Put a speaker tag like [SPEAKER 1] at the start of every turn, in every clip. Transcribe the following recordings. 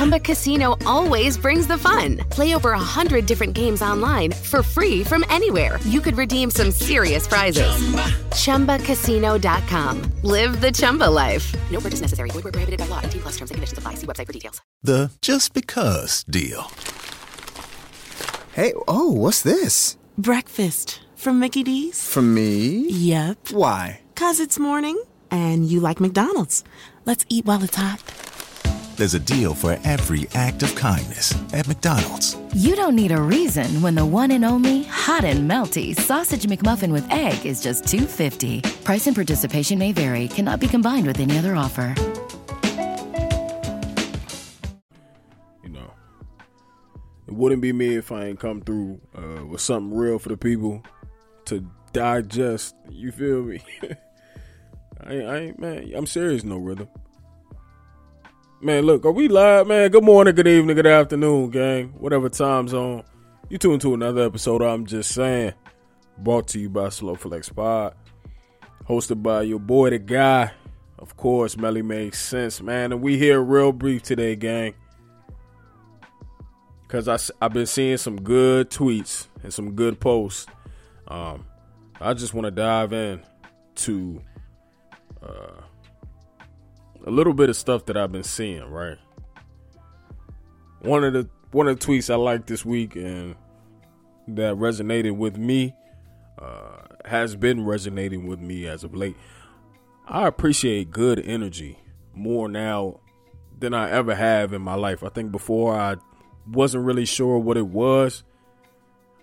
[SPEAKER 1] Chumba Casino always brings the fun. Play over a hundred different games online for free from anywhere. You could redeem some serious prizes. Chumba. ChumbaCasino.com. Live the Chumba life. No purchase necessary. Void where prohibited by law. T plus terms and conditions apply. See website for details.
[SPEAKER 2] The just because deal.
[SPEAKER 3] Hey, oh, what's this?
[SPEAKER 4] Breakfast from Mickey D's?
[SPEAKER 3] From me?
[SPEAKER 4] Yep.
[SPEAKER 3] Why?
[SPEAKER 4] Cause it's morning and you like McDonald's. Let's eat while it's hot.
[SPEAKER 2] There's a deal for every act of kindness at McDonald's.
[SPEAKER 5] You don't need a reason when the one and only hot and melty sausage McMuffin with egg is just 250. Price and participation may vary. Cannot be combined with any other offer.
[SPEAKER 6] You know, it wouldn't be me if I ain't come through uh, with something real for the people to digest. You feel me? I, I ain't, man. I'm serious, no rhythm. Man, look, are we live, man? Good morning, good evening, good afternoon, gang. Whatever time zone. You tune to another episode. I'm just saying. Brought to you by Slow Flex Pod. Hosted by your boy, the guy. Of course, Melly makes sense, man. And we here real brief today, gang. Because I, I've been seeing some good tweets and some good posts. Um, I just want to dive in to uh, a little bit of stuff that I've been seeing, right? One of the one of the tweets I liked this week and that resonated with me uh, has been resonating with me as of late. I appreciate good energy more now than I ever have in my life. I think before I wasn't really sure what it was.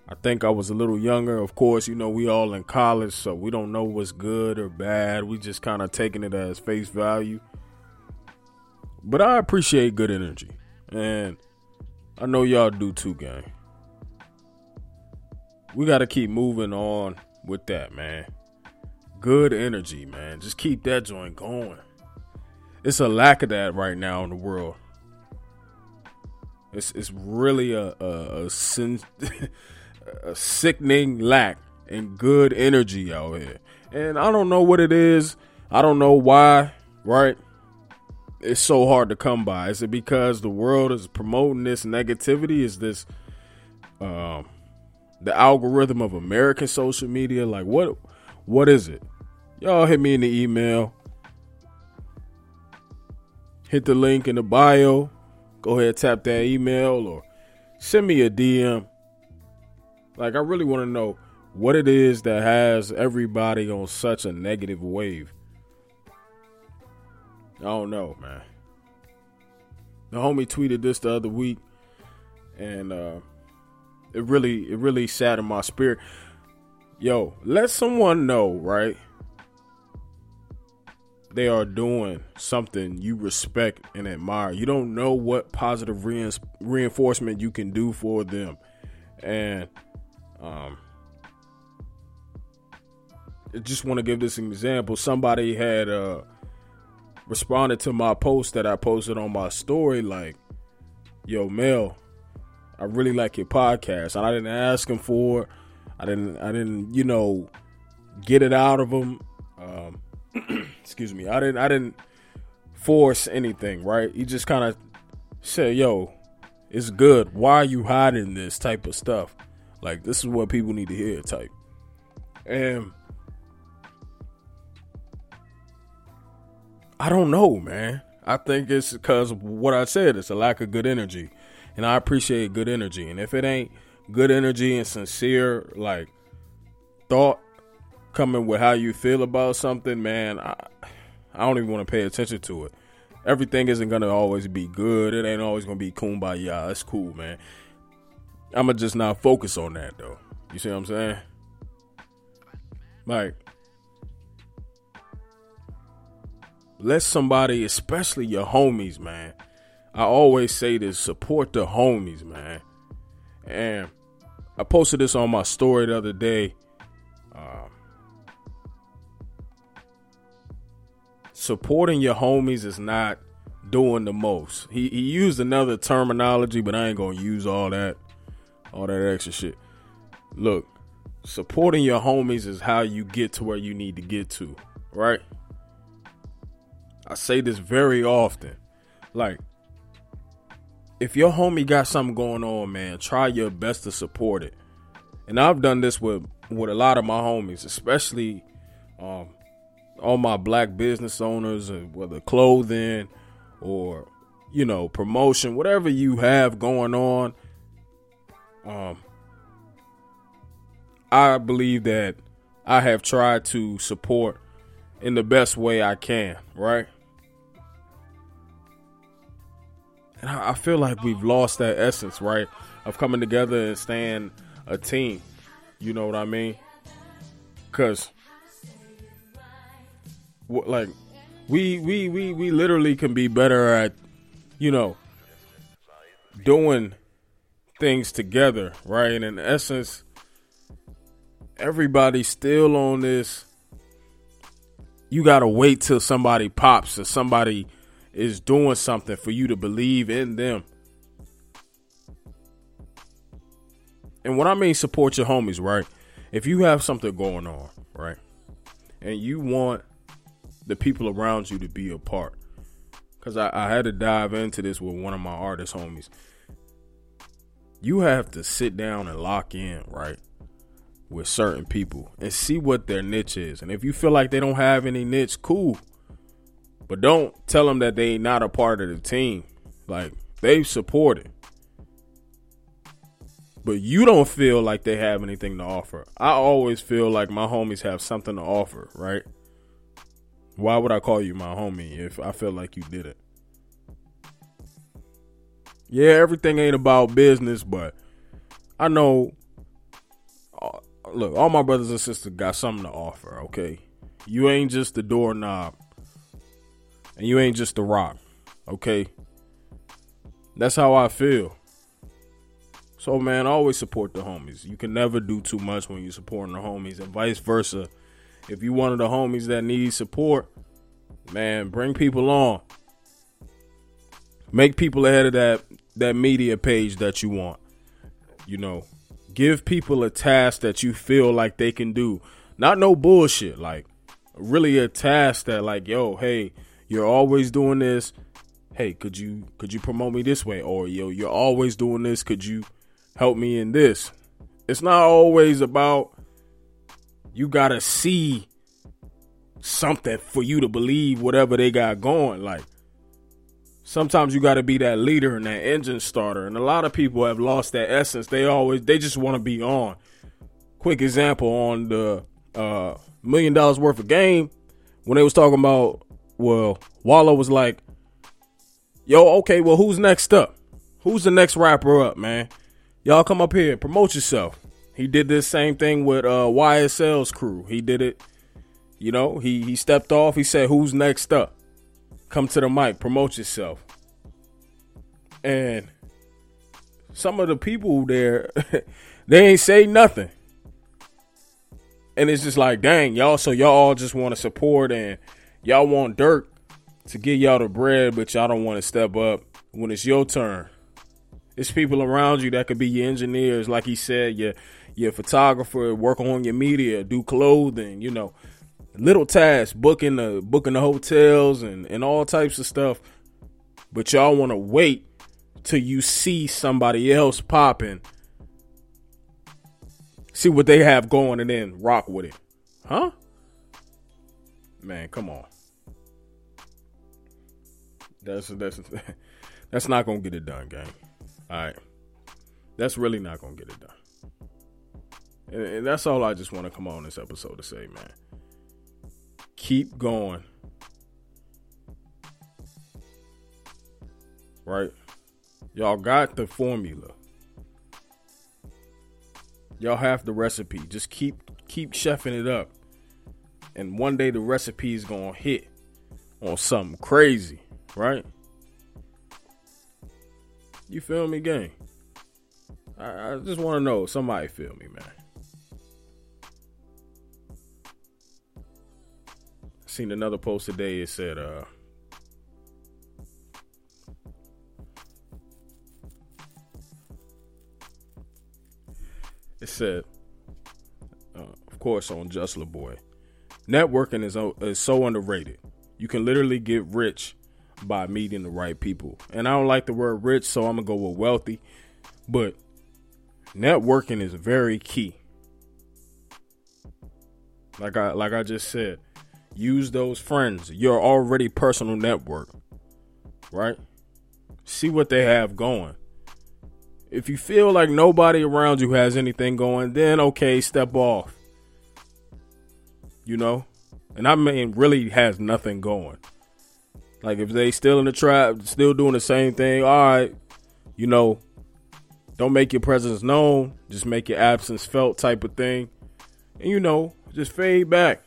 [SPEAKER 6] I think I was a little younger. Of course, you know, we all in college, so we don't know what's good or bad. We just kind of taking it as face value. But I appreciate good energy. And I know y'all do too, gang. We got to keep moving on with that, man. Good energy, man. Just keep that joint going. It's a lack of that right now in the world. It's it's really a a, a, sin, a sickening lack in good energy out here, and I don't know what it is. I don't know why. Right? It's so hard to come by. Is it because the world is promoting this negativity? Is this um the algorithm of American social media? Like what what is it? Y'all hit me in the email. Hit the link in the bio. Go ahead, tap that email or send me a DM. Like I really want to know what it is that has everybody on such a negative wave. I don't know, man. The homie tweeted this the other week, and uh, it really, it really in my spirit. Yo, let someone know, right? They are doing something you respect and admire. You don't know what positive rein- reinforcement you can do for them, and um, I just want to give this an example. Somebody had uh responded to my post that I posted on my story, like, "Yo, Mel, I really like your podcast." And I didn't ask him for it. I didn't. I didn't. You know, get it out of him. Um, excuse me. I didn't. I didn't force anything. Right? He just kind of said, "Yo, it's good. Why are you hiding this type of stuff? Like, this is what people need to hear." Type. And I don't know, man. I think it's because what I said. It's a lack of good energy, and I appreciate good energy. And if it ain't good energy and sincere, like thought coming with how you feel about something, man, I I don't even want to pay attention to it. Everything isn't gonna always be good. It ain't always gonna be kumbaya. That's cool, man. I'ma just not focus on that though. You see what I'm saying? Like let somebody, especially your homies, man. I always say this: support the homies, man. And I posted this on my story the other day. Um, supporting your homies is not doing the most. He he used another terminology, but I ain't gonna use all that all that extra shit. Look, supporting your homies is how you get to where you need to get to, right? I say this very often. Like, if your homie got something going on, man, try your best to support it. And I've done this with with a lot of my homies, especially um, all my black business owners, whether clothing or you know promotion, whatever you have going on. Um, I believe that I have tried to support in the best way I can, right? And I feel like we've lost that essence, right? Of coming together and staying a team. You know what I mean? Cause like we we we we literally can be better at you know doing things together, right? And in essence, everybody's still on this. You gotta wait till somebody pops or somebody is doing something for you to believe in them. And what I mean support your homies, right? If you have something going on, right? And you want the people around you to be a part. Cause I, I had to dive into this with one of my artist homies. You have to sit down and lock in, right? With certain people and see what their niche is. And if you feel like they don't have any niche, cool. But don't tell them that they not a part of the team. Like they support it. But you don't feel like they have anything to offer. I always feel like my homies have something to offer, right? Why would I call you my homie if I feel like you did it? Yeah, everything ain't about business, but I know. Uh, look, all my brothers and sisters got something to offer. Okay, you ain't just the doorknob and you ain't just a rock. Okay? That's how I feel. So man, always support the homies. You can never do too much when you're supporting the homies, and vice versa. If you one of the homies that need support, man, bring people on. Make people ahead of that that media page that you want. You know, give people a task that you feel like they can do. Not no bullshit. Like really a task that like, yo, hey, you're always doing this. Hey, could you could you promote me this way? Or yo, you're always doing this. Could you help me in this? It's not always about you gotta see something for you to believe whatever they got going. Like sometimes you gotta be that leader and that engine starter. And a lot of people have lost that essence. They always they just want to be on. Quick example on the uh million dollars worth of game when they was talking about well, Wallo was like, yo, okay, well, who's next up? Who's the next rapper up, man? Y'all come up here, promote yourself. He did this same thing with uh, YSL's crew. He did it, you know, he, he stepped off. He said, who's next up? Come to the mic, promote yourself. And some of the people there, they ain't say nothing. And it's just like, dang, y'all, so y'all all just want to support and Y'all want Durk to get y'all the bread, but y'all don't want to step up when it's your turn. It's people around you that could be your engineers, like he said, your your photographer, work on your media, do clothing, you know, little tasks, booking the booking the hotels and and all types of stuff. But y'all want to wait till you see somebody else popping, see what they have going, and then rock with it, huh? Man, come on. That's that's that's not gonna get it done, gang. All right, that's really not gonna get it done. And, and that's all I just want to come on this episode to say, man. Keep going. Right? Y'all got the formula. Y'all have the recipe. Just keep keep chefing it up. And one day the recipe is gonna hit on something crazy right? You feel me, gang? I, I just want to know. Somebody feel me, man. Seen another post today. It said, uh, it said, uh, of course, on Just LaBoy, networking is, is so underrated. You can literally get rich by meeting the right people. And I don't like the word rich, so I'm gonna go with wealthy. But networking is very key. Like I like I just said, use those friends, your already personal network, right? See what they have going. If you feel like nobody around you has anything going, then okay, step off. You know? And I mean really has nothing going. Like if they still in the trap, still doing the same thing, all right, you know, don't make your presence known, just make your absence felt type of thing. And you know, just fade back.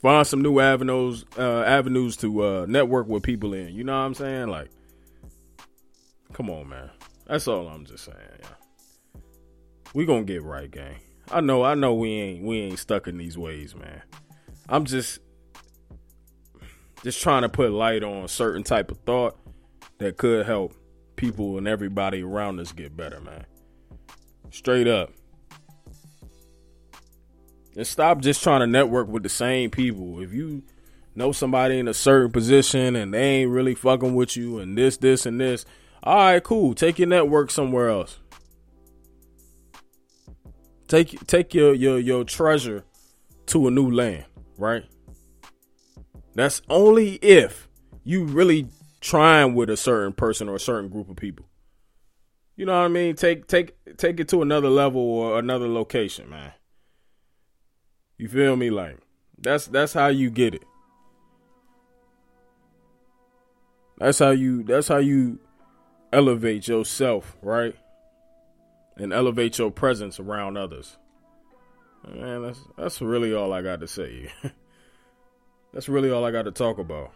[SPEAKER 6] Find some new avenues uh, avenues to uh, network with people in. You know what I'm saying? Like come on, man. That's all I'm just saying, yeah. We gonna get right, gang. I know, I know we ain't we ain't stuck in these ways, man. I'm just just trying to put light on a certain type of thought that could help people and everybody around us get better, man. Straight up. And stop just trying to network with the same people. If you know somebody in a certain position and they ain't really fucking with you and this, this, and this, all right, cool. Take your network somewhere else. Take take your your your treasure to a new land, right? That's only if you really trying with a certain person or a certain group of people. You know what I mean? Take take take it to another level or another location, man. You feel me? Like that's that's how you get it. That's how you that's how you elevate yourself, right? And elevate your presence around others. Man, that's that's really all I got to say. That's really all I got to talk about.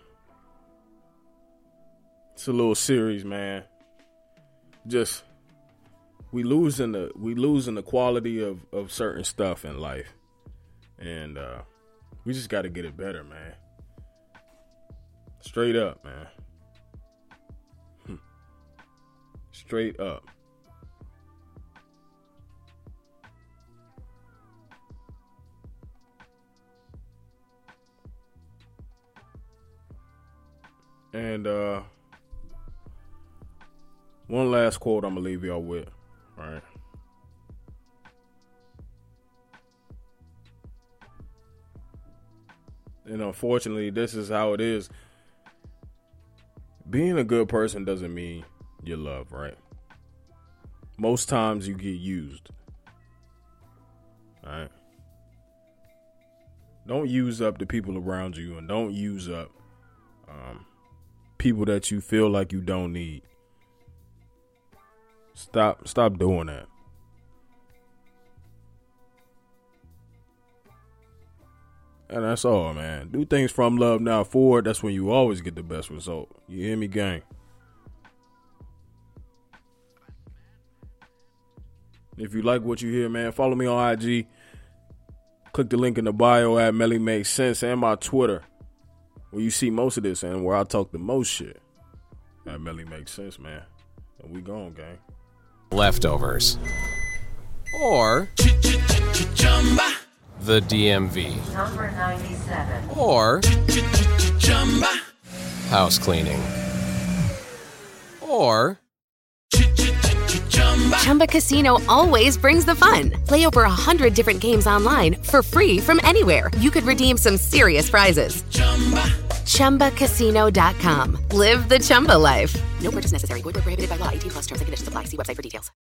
[SPEAKER 6] It's a little series, man. Just we losing the we losing the quality of of certain stuff in life, and uh we just got to get it better, man. Straight up, man. Hmm. Straight up. And uh one last quote I'm gonna leave y'all with. Right. And unfortunately, this is how it is. Being a good person doesn't mean you love, right? Most times you get used. All right. Don't use up the people around you and don't use up um, people that you feel like you don't need. Stop stop doing that. And that's all, man. Do things from love now forward. That's when you always get the best result. You hear me, gang? If you like what you hear, man, follow me on IG. Click the link in the bio at Melly Makes Sense and my Twitter where you see most of this and where I talk the most shit. That really makes sense, man. And we gone, gang.
[SPEAKER 7] Leftovers. Or the DMV.
[SPEAKER 8] Number 97.
[SPEAKER 7] Or house cleaning. Or
[SPEAKER 1] Chumba Casino always brings the fun. Play over a hundred different games online for free from anywhere. You could redeem some serious prizes. ChumbaCasino.com. Live the Chumba life. No purchase necessary. Void prohibited by law. 18 plus terms and conditions apply. See website for details.